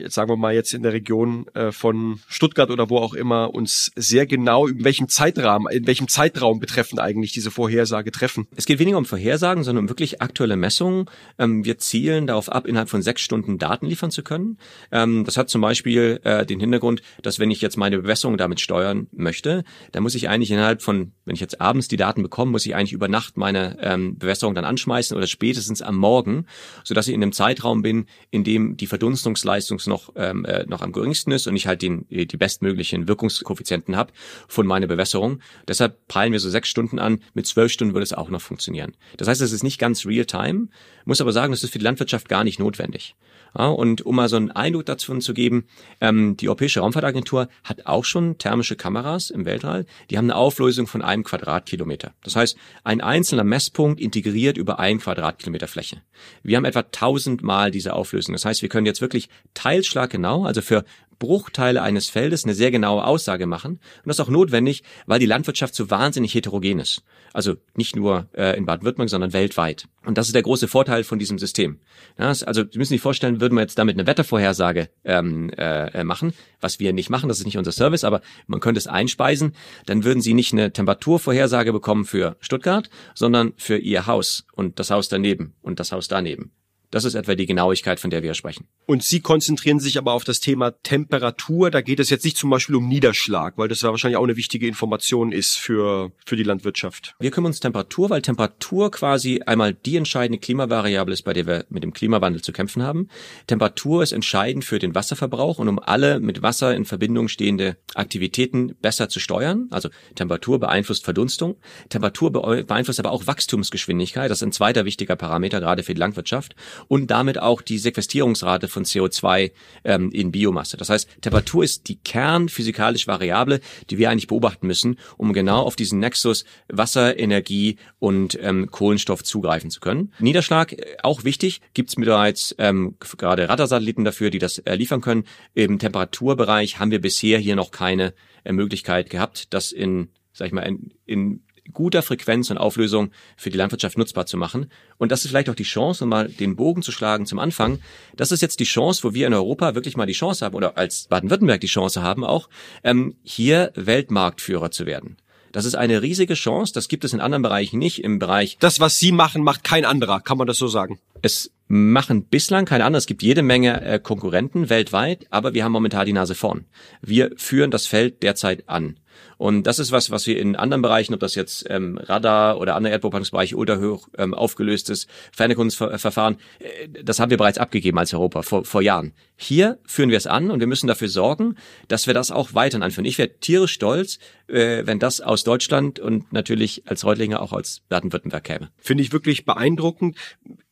jetzt sagen wir mal jetzt in der Region äh, von Stuttgart oder wo auch immer uns sehr genau in welchem Zeitrahmen, in welchem Zeitraum betreffend eigentlich diese Vorhersage treffen. Es geht weniger um Vorhersagen, sondern um wirklich aktuelle Messungen. Ähm, wir zielen darauf ab, innerhalb von sechs Stunden Daten liefern zu können. Ähm, das hat zum Beispiel äh, den Hintergrund, dass wenn ich jetzt meine Bewässerung damit steuern möchte, dann muss ich eigentlich innerhalb von, wenn ich jetzt abends die Daten bekomme, muss ich eigentlich über Nacht meine ähm, Bewässerung dann anschmeißen oder spätestens am Morgen, sodass ich in einem Zeitraum bin, in dem die Verdunstungsleistung noch, ähm, äh, noch am geringsten ist und ich halt den, die bestmöglichen Wirkungskoeffizienten habe von meiner Bewässerung. Deshalb peilen wir so sechs Stunden an. Mit zwölf Stunden würde es auch noch funktionieren. Das heißt, es ist nicht ganz real-time, muss aber sagen, das ist für die Landwirtschaft gar nicht notwendig. Ja, und um mal so einen Eindruck dazu zu geben, ähm, die Europäische Raumfahrtagentur hat auch schon thermische Kameras im Weltall. Die haben eine Auflösung von einem Quadratkilometer. Das heißt, ein einzelner Messpunkt integriert über einen Quadratkilometer Fläche. Wir haben etwa tausendmal diese Auflösung. Das heißt, wir können jetzt wirklich teilschlaggenau, also für Bruchteile eines Feldes eine sehr genaue Aussage machen. Und das ist auch notwendig, weil die Landwirtschaft so wahnsinnig heterogen ist. Also nicht nur äh, in Baden-Württemberg, sondern weltweit. Und das ist der große Vorteil von diesem System. Ja, also Sie müssen sich vorstellen, würden wir jetzt damit eine Wettervorhersage ähm, äh, machen, was wir nicht machen, das ist nicht unser Service, aber man könnte es einspeisen, dann würden Sie nicht eine Temperaturvorhersage bekommen für Stuttgart, sondern für Ihr Haus und das Haus daneben und das Haus daneben. Das ist etwa die Genauigkeit, von der wir sprechen. Und Sie konzentrieren sich aber auf das Thema Temperatur. Da geht es jetzt nicht zum Beispiel um Niederschlag, weil das ja wahrscheinlich auch eine wichtige Information ist für, für die Landwirtschaft. Wir kümmern uns Temperatur, weil Temperatur quasi einmal die entscheidende Klimavariable ist, bei der wir mit dem Klimawandel zu kämpfen haben. Temperatur ist entscheidend für den Wasserverbrauch und um alle mit Wasser in Verbindung stehende Aktivitäten besser zu steuern. Also Temperatur beeinflusst Verdunstung. Temperatur beeinflusst aber auch Wachstumsgeschwindigkeit. Das ist ein zweiter wichtiger Parameter, gerade für die Landwirtschaft und damit auch die Sequestrierungsrate von CO2 ähm, in Biomasse. Das heißt, Temperatur ist die kernphysikalische Variable, die wir eigentlich beobachten müssen, um genau auf diesen Nexus Wasser, Energie und ähm, Kohlenstoff zugreifen zu können. Niederschlag, äh, auch wichtig, gibt es bereits ähm, gerade Radarsatelliten dafür, die das äh, liefern können. Im Temperaturbereich haben wir bisher hier noch keine äh, Möglichkeit gehabt, das in sag ich mal, in, in guter Frequenz und Auflösung für die Landwirtschaft nutzbar zu machen. Und das ist vielleicht auch die Chance, um mal den Bogen zu schlagen zum Anfang. Das ist jetzt die Chance, wo wir in Europa wirklich mal die Chance haben, oder als Baden-Württemberg die Chance haben auch, ähm, hier Weltmarktführer zu werden. Das ist eine riesige Chance. Das gibt es in anderen Bereichen nicht. Im Bereich. Das, was Sie machen, macht kein anderer. Kann man das so sagen? Es machen bislang keine andere. Es gibt jede Menge äh, Konkurrenten weltweit, aber wir haben momentan die Nase vorn. Wir führen das Feld derzeit an. Und das ist was, was wir in anderen Bereichen, ob das jetzt ähm, Radar oder andere Erdbeobachtungsbereiche ultrahoch ähm, aufgelöstes Fernerkundungsverfahren, äh, das haben wir bereits abgegeben als Europa vor, vor Jahren. Hier führen wir es an und wir müssen dafür sorgen, dass wir das auch weiterhin anführen. Ich wäre tierisch stolz, äh, wenn das aus Deutschland und natürlich als Reutlinger auch als Baden-Württemberg käme. Finde ich wirklich beeindruckend.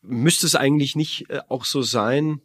Müsste es eigentlich nicht äh, auch so sein,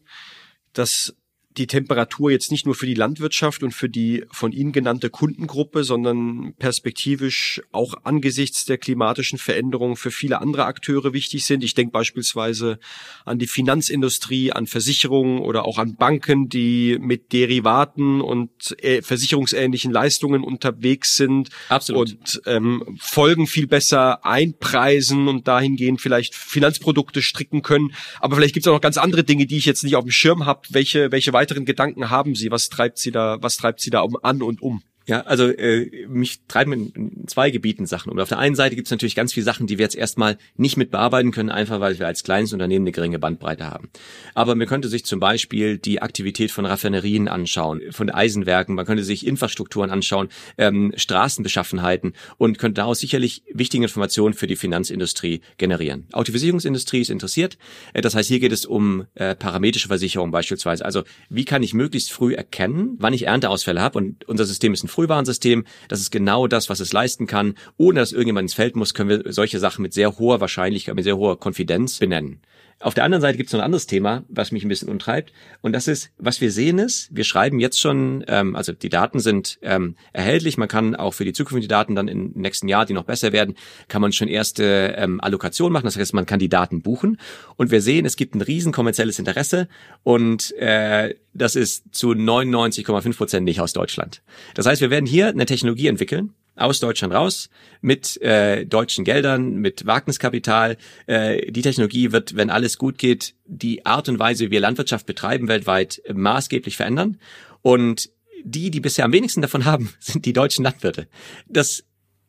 dass die Temperatur jetzt nicht nur für die Landwirtschaft und für die von Ihnen genannte Kundengruppe, sondern perspektivisch auch angesichts der klimatischen Veränderungen für viele andere Akteure wichtig sind. Ich denke beispielsweise an die Finanzindustrie, an Versicherungen oder auch an Banken, die mit Derivaten und äh, versicherungsähnlichen Leistungen unterwegs sind Absolut. und ähm, Folgen viel besser einpreisen und dahingehend vielleicht Finanzprodukte stricken können. Aber vielleicht gibt es auch noch ganz andere Dinge, die ich jetzt nicht auf dem Schirm habe. Welche, welche weiteren Gedanken haben Sie? Was treibt Sie da, was treibt Sie da um, an und um? Ja, also äh, mich treiben in zwei Gebieten Sachen um. Auf der einen Seite gibt es natürlich ganz viele Sachen, die wir jetzt erstmal nicht mit bearbeiten können, einfach weil wir als kleines Unternehmen eine geringe Bandbreite haben. Aber man könnte sich zum Beispiel die Aktivität von Raffinerien anschauen, von Eisenwerken, man könnte sich Infrastrukturen anschauen, ähm, Straßenbeschaffenheiten und könnte daraus sicherlich wichtige Informationen für die Finanzindustrie generieren. Autovisierungsindustrie ist interessiert. Äh, das heißt, hier geht es um äh, parametrische Versicherung beispielsweise. Also wie kann ich möglichst früh erkennen, wann ich Ernteausfälle habe und unser System ist ein Frühwarnsystem. Das ist genau das, was es leisten kann. Ohne dass irgendjemand ins Feld muss, können wir solche Sachen mit sehr hoher Wahrscheinlichkeit, mit sehr hoher Konfidenz benennen. Auf der anderen Seite gibt es noch ein anderes Thema, was mich ein bisschen untreibt. Und das ist, was wir sehen ist, wir schreiben jetzt schon, ähm, also die Daten sind ähm, erhältlich. Man kann auch für die zukünftigen Daten dann im nächsten Jahr, die noch besser werden, kann man schon erste ähm, Allokationen machen. Das heißt, man kann die Daten buchen. Und wir sehen, es gibt ein riesen kommerzielles Interesse. Und äh, das ist zu 99,5 Prozent nicht aus Deutschland. Das heißt, wir werden hier eine Technologie entwickeln, aus Deutschland raus mit äh, deutschen Geldern, mit Wagniskapital. Äh, die Technologie wird, wenn alles gut geht, die Art und Weise, wie wir Landwirtschaft betreiben, weltweit maßgeblich verändern. Und die, die bisher am wenigsten davon haben, sind die deutschen Landwirte. Das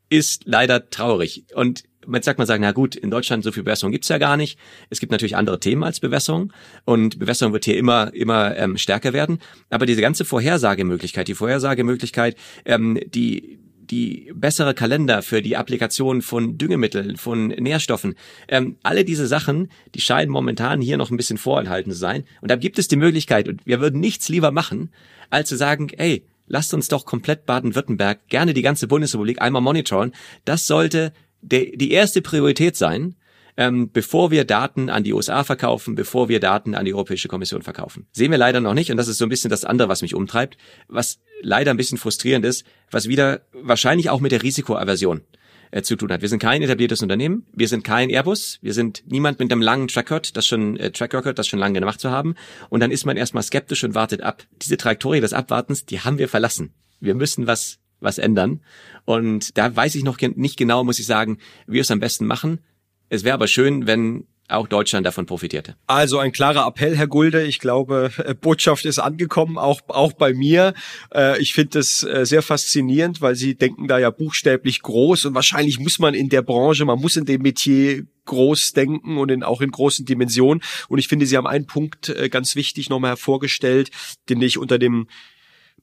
ist leider traurig. Und jetzt sagt man sagen, na gut, in Deutschland so viel Bewässerung gibt's ja gar nicht. Es gibt natürlich andere Themen als Bewässerung und Bewässerung wird hier immer immer ähm, stärker werden. Aber diese ganze Vorhersagemöglichkeit, die Vorhersagemöglichkeit, ähm, die die bessere Kalender für die Applikation von Düngemitteln, von Nährstoffen. Ähm, alle diese Sachen, die scheinen momentan hier noch ein bisschen vorenthalten zu sein. Und da gibt es die Möglichkeit, und wir würden nichts lieber machen, als zu sagen, ey, lasst uns doch komplett Baden-Württemberg, gerne die ganze Bundesrepublik einmal monitoren. Das sollte de, die erste Priorität sein, ähm, bevor wir Daten an die USA verkaufen, bevor wir Daten an die Europäische Kommission verkaufen. Sehen wir leider noch nicht und das ist so ein bisschen das andere, was mich umtreibt, was leider ein bisschen frustrierend ist, was wieder wahrscheinlich auch mit der Risikoaversion äh, zu tun hat. Wir sind kein etabliertes Unternehmen, wir sind kein Airbus, wir sind niemand mit einem langen Track Record, das schon äh, Track Record, das schon lange gemacht zu haben und dann ist man erstmal skeptisch und wartet ab. Diese Trajektorie des Abwartens, die haben wir verlassen. Wir müssen was was ändern und da weiß ich noch nicht genau, muss ich sagen, wie wir es am besten machen. Es wäre aber schön, wenn auch Deutschland davon profitierte. Also ein klarer Appell, Herr Gulde. Ich glaube, äh, Botschaft ist angekommen, auch, auch bei mir. Äh, ich finde es äh, sehr faszinierend, weil Sie denken da ja buchstäblich groß und wahrscheinlich muss man in der Branche, man muss in dem Metier groß denken und in, auch in großen Dimensionen. Und ich finde, Sie haben einen Punkt ganz wichtig nochmal hervorgestellt, den ich unter dem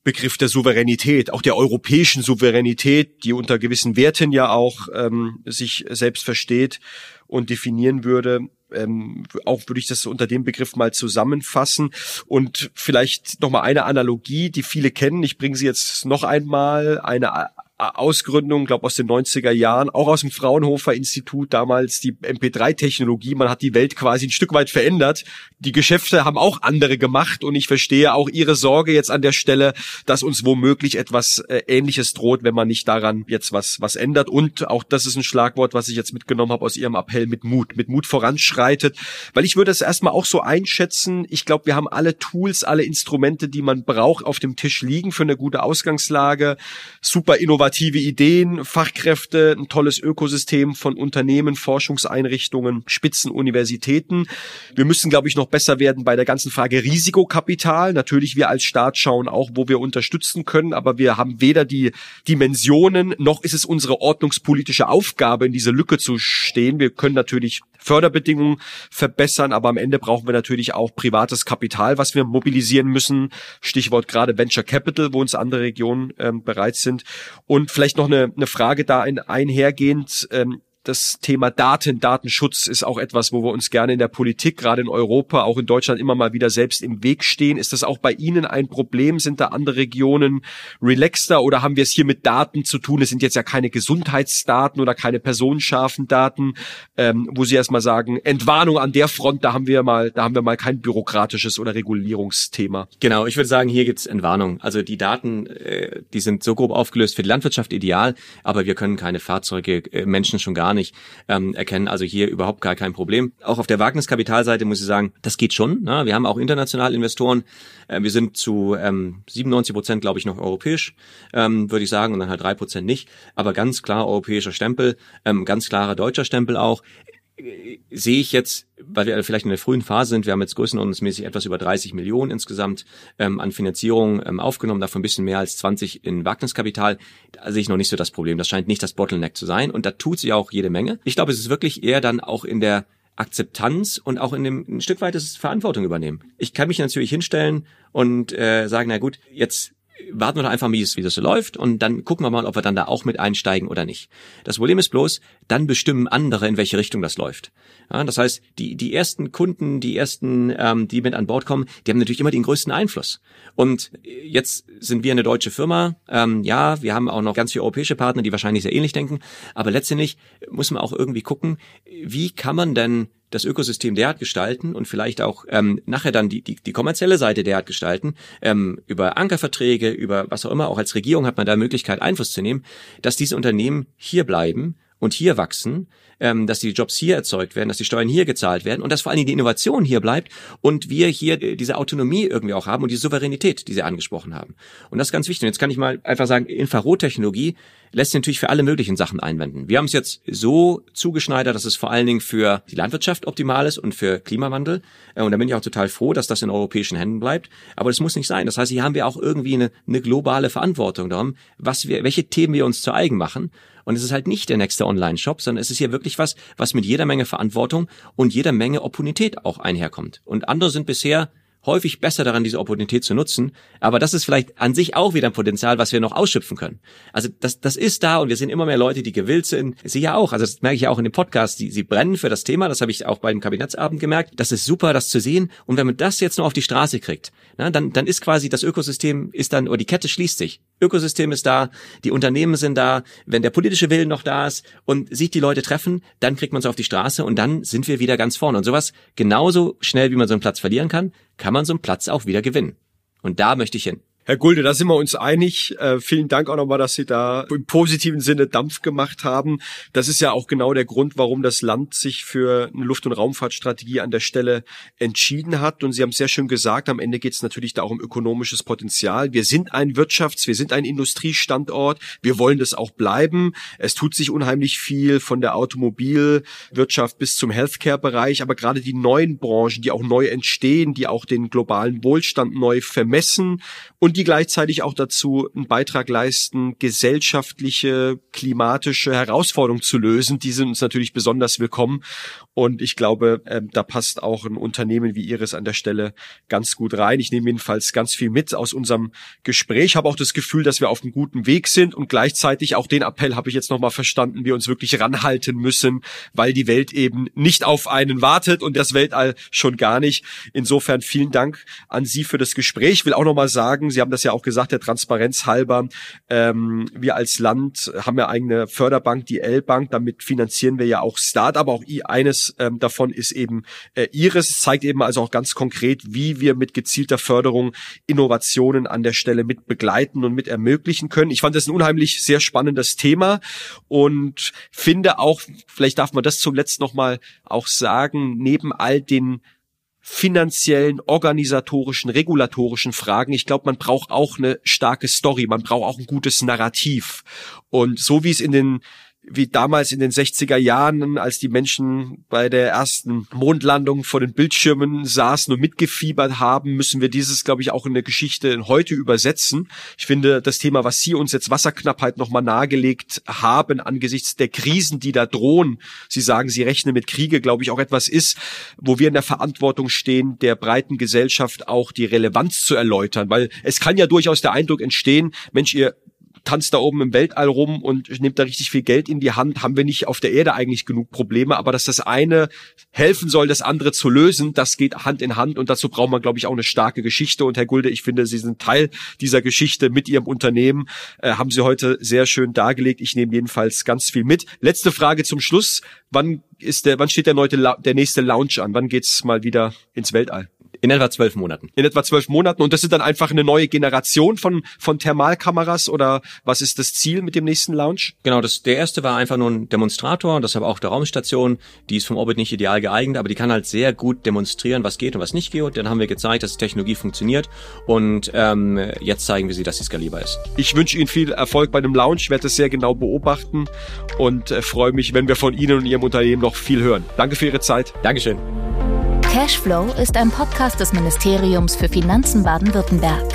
Begriff der Souveränität, auch der europäischen Souveränität, die unter gewissen Werten ja auch ähm, sich selbst versteht und definieren würde. Ähm, auch würde ich das unter dem Begriff mal zusammenfassen und vielleicht noch mal eine Analogie, die viele kennen. Ich bringe sie jetzt noch einmal eine Ausgründung, glaube aus den 90er Jahren, auch aus dem Fraunhofer Institut damals die MP3-Technologie. Man hat die Welt quasi ein Stück weit verändert. Die Geschäfte haben auch andere gemacht und ich verstehe auch Ihre Sorge jetzt an der Stelle, dass uns womöglich etwas äh, Ähnliches droht, wenn man nicht daran jetzt was was ändert. Und auch das ist ein Schlagwort, was ich jetzt mitgenommen habe aus Ihrem Appell mit Mut, mit Mut voranschreitet, weil ich würde es erstmal auch so einschätzen. Ich glaube, wir haben alle Tools, alle Instrumente, die man braucht, auf dem Tisch liegen für eine gute Ausgangslage. Super innovativ innovative Ideen, Fachkräfte, ein tolles Ökosystem von Unternehmen, Forschungseinrichtungen, Spitzenuniversitäten. Wir müssen, glaube ich, noch besser werden bei der ganzen Frage Risikokapital. Natürlich, wir als Staat schauen auch, wo wir unterstützen können, aber wir haben weder die Dimensionen, noch ist es unsere ordnungspolitische Aufgabe, in diese Lücke zu stehen. Wir können natürlich Förderbedingungen verbessern, aber am Ende brauchen wir natürlich auch privates Kapital, was wir mobilisieren müssen. Stichwort gerade Venture Capital, wo uns andere Regionen ähm, bereit sind. Und vielleicht noch eine, eine Frage da ein, einhergehend. Ähm, das Thema Daten, Datenschutz ist auch etwas, wo wir uns gerne in der Politik, gerade in Europa, auch in Deutschland immer mal wieder selbst im Weg stehen. Ist das auch bei Ihnen ein Problem? Sind da andere Regionen relaxter oder haben wir es hier mit Daten zu tun? Es sind jetzt ja keine Gesundheitsdaten oder keine personenscharfen Daten, ähm, wo Sie erstmal sagen, Entwarnung an der Front, da haben wir mal, da haben wir mal kein bürokratisches oder Regulierungsthema. Genau, ich würde sagen, hier gibt's Entwarnung. Also die Daten, äh, die sind so grob aufgelöst für die Landwirtschaft ideal, aber wir können keine Fahrzeuge, äh, Menschen schon gar gar nicht ähm, erkennen. Also hier überhaupt gar kein Problem. Auch auf der Wagniskapitalseite muss ich sagen, das geht schon. Ne? Wir haben auch internationale Investoren. Äh, wir sind zu ähm, 97 Prozent, glaube ich, noch europäisch, ähm, würde ich sagen, und dann halt drei Prozent nicht. Aber ganz klar europäischer Stempel, ähm, ganz klarer deutscher Stempel auch sehe ich jetzt, weil wir vielleicht in der frühen Phase sind, wir haben jetzt größenordnungsmäßig etwas über 30 Millionen insgesamt ähm, an Finanzierung ähm, aufgenommen, davon ein bisschen mehr als 20 in Wagniskapital. Da sehe ich noch nicht so das Problem. Das scheint nicht das Bottleneck zu sein und da tut sich auch jede Menge. Ich glaube, es ist wirklich eher dann auch in der Akzeptanz und auch in dem ein Stück weit das Verantwortung übernehmen. Ich kann mich natürlich hinstellen und äh, sagen, na gut, jetzt warten wir doch einfach, wie es, wie das so läuft und dann gucken wir mal, ob wir dann da auch mit einsteigen oder nicht. Das Problem ist bloß, dann bestimmen andere, in welche Richtung das läuft. Ja, das heißt, die, die ersten Kunden, die ersten, ähm, die mit an Bord kommen, die haben natürlich immer den größten Einfluss. Und jetzt sind wir eine deutsche Firma. Ähm, ja, wir haben auch noch ganz viele europäische Partner, die wahrscheinlich sehr ähnlich denken. Aber letztendlich muss man auch irgendwie gucken, wie kann man denn das Ökosystem derart gestalten und vielleicht auch ähm, nachher dann die, die, die kommerzielle Seite derart gestalten, ähm, über Ankerverträge, über was auch immer, auch als Regierung hat man da Möglichkeit, Einfluss zu nehmen, dass diese Unternehmen hier bleiben und hier wachsen, ähm, dass die Jobs hier erzeugt werden, dass die Steuern hier gezahlt werden und dass vor allen Dingen die Innovation hier bleibt und wir hier äh, diese Autonomie irgendwie auch haben und die Souveränität, die Sie angesprochen haben. Und das ist ganz wichtig. Und jetzt kann ich mal einfach sagen, Infrarottechnologie lässt sich natürlich für alle möglichen Sachen einwenden. Wir haben es jetzt so zugeschneidert, dass es vor allen Dingen für die Landwirtschaft optimal ist und für Klimawandel. Äh, und da bin ich auch total froh, dass das in europäischen Händen bleibt. Aber das muss nicht sein. Das heißt, hier haben wir auch irgendwie eine, eine globale Verantwortung darum, was wir, welche Themen wir uns zu eigen machen. Und es ist halt nicht der nächste Online-Shop, sondern es ist hier wirklich was, was mit jeder Menge Verantwortung und jeder Menge Opportunität auch einherkommt. Und andere sind bisher häufig besser daran, diese Opportunität zu nutzen. Aber das ist vielleicht an sich auch wieder ein Potenzial, was wir noch ausschöpfen können. Also das, das ist da und wir sehen immer mehr Leute, die gewillt sind. Sie ja auch, also das merke ich ja auch in dem Podcast, die, sie brennen für das Thema. Das habe ich auch beim Kabinettsabend gemerkt. Das ist super, das zu sehen. Und wenn man das jetzt noch auf die Straße kriegt, na, dann, dann ist quasi das Ökosystem ist dann, oder die Kette schließt sich. Ökosystem ist da, die Unternehmen sind da, wenn der politische Willen noch da ist und sich die Leute treffen, dann kriegt man es auf die Straße und dann sind wir wieder ganz vorne. Und sowas genauso schnell, wie man so einen Platz verlieren kann, kann man so einen Platz auch wieder gewinnen. Und da möchte ich hin. Herr Gulde, da sind wir uns einig. Äh, vielen Dank auch nochmal, dass Sie da im positiven Sinne Dampf gemacht haben. Das ist ja auch genau der Grund, warum das Land sich für eine Luft- und Raumfahrtstrategie an der Stelle entschieden hat. Und Sie haben sehr schön gesagt, am Ende geht es natürlich da auch um ökonomisches Potenzial. Wir sind ein Wirtschafts-, wir sind ein Industriestandort. Wir wollen das auch bleiben. Es tut sich unheimlich viel von der Automobilwirtschaft bis zum Healthcare-Bereich. Aber gerade die neuen Branchen, die auch neu entstehen, die auch den globalen Wohlstand neu vermessen und und die gleichzeitig auch dazu einen Beitrag leisten, gesellschaftliche, klimatische Herausforderungen zu lösen. Die sind uns natürlich besonders willkommen. Und ich glaube, äh, da passt auch ein Unternehmen wie Ihres an der Stelle ganz gut rein. Ich nehme jedenfalls ganz viel mit aus unserem Gespräch, habe auch das Gefühl, dass wir auf einem guten Weg sind und gleichzeitig auch den Appell habe ich jetzt nochmal verstanden, wir uns wirklich ranhalten müssen, weil die Welt eben nicht auf einen wartet und das Weltall schon gar nicht. Insofern vielen Dank an Sie für das Gespräch. Ich will auch nochmal sagen, Sie haben das ja auch gesagt, der Transparenz halber. Ähm, wir als Land haben ja eigene Förderbank, die L-Bank. Damit finanzieren wir ja auch Start, aber auch eines ähm, davon ist eben äh, Iris. Zeigt eben also auch ganz konkret, wie wir mit gezielter Förderung Innovationen an der Stelle mit begleiten und mit ermöglichen können. Ich fand das ein unheimlich sehr spannendes Thema und finde auch, vielleicht darf man das zum letzten nochmal auch sagen, neben all den finanziellen, organisatorischen, regulatorischen Fragen. Ich glaube, man braucht auch eine starke Story, man braucht auch ein gutes Narrativ. Und so wie es in den wie damals in den 60er Jahren, als die Menschen bei der ersten Mondlandung vor den Bildschirmen saßen und mitgefiebert haben, müssen wir dieses, glaube ich, auch in der Geschichte in heute übersetzen. Ich finde, das Thema, was Sie uns jetzt Wasserknappheit nochmal nahegelegt haben, angesichts der Krisen, die da drohen, Sie sagen, Sie rechnen mit Kriege, glaube ich, auch etwas ist, wo wir in der Verantwortung stehen, der breiten Gesellschaft auch die Relevanz zu erläutern, weil es kann ja durchaus der Eindruck entstehen, Mensch, ihr tanzt da oben im Weltall rum und nimmt da richtig viel Geld in die Hand, haben wir nicht auf der Erde eigentlich genug Probleme, aber dass das eine helfen soll, das andere zu lösen, das geht Hand in Hand und dazu braucht man, glaube ich, auch eine starke Geschichte und Herr Gulde, ich finde, Sie sind Teil dieser Geschichte mit Ihrem Unternehmen, äh, haben Sie heute sehr schön dargelegt. Ich nehme jedenfalls ganz viel mit. Letzte Frage zum Schluss. Wann ist der, wann steht der, neue, der nächste Launch an? Wann geht's mal wieder ins Weltall? In etwa zwölf Monaten. In etwa zwölf Monaten. Und das ist dann einfach eine neue Generation von, von Thermalkameras oder was ist das Ziel mit dem nächsten Launch? Genau, das, der erste war einfach nur ein Demonstrator, und deshalb auch der Raumstation. Die ist vom Orbit nicht ideal geeignet, aber die kann halt sehr gut demonstrieren, was geht und was nicht geht. Und dann haben wir gezeigt, dass die Technologie funktioniert und ähm, jetzt zeigen wir sie, dass sie skalierbar ist. Ich wünsche Ihnen viel Erfolg bei dem Launch, werde es sehr genau beobachten und äh, freue mich, wenn wir von Ihnen und Ihrem Unternehmen noch viel hören. Danke für Ihre Zeit. Dankeschön. Cashflow ist ein Podcast des Ministeriums für Finanzen Baden-Württemberg.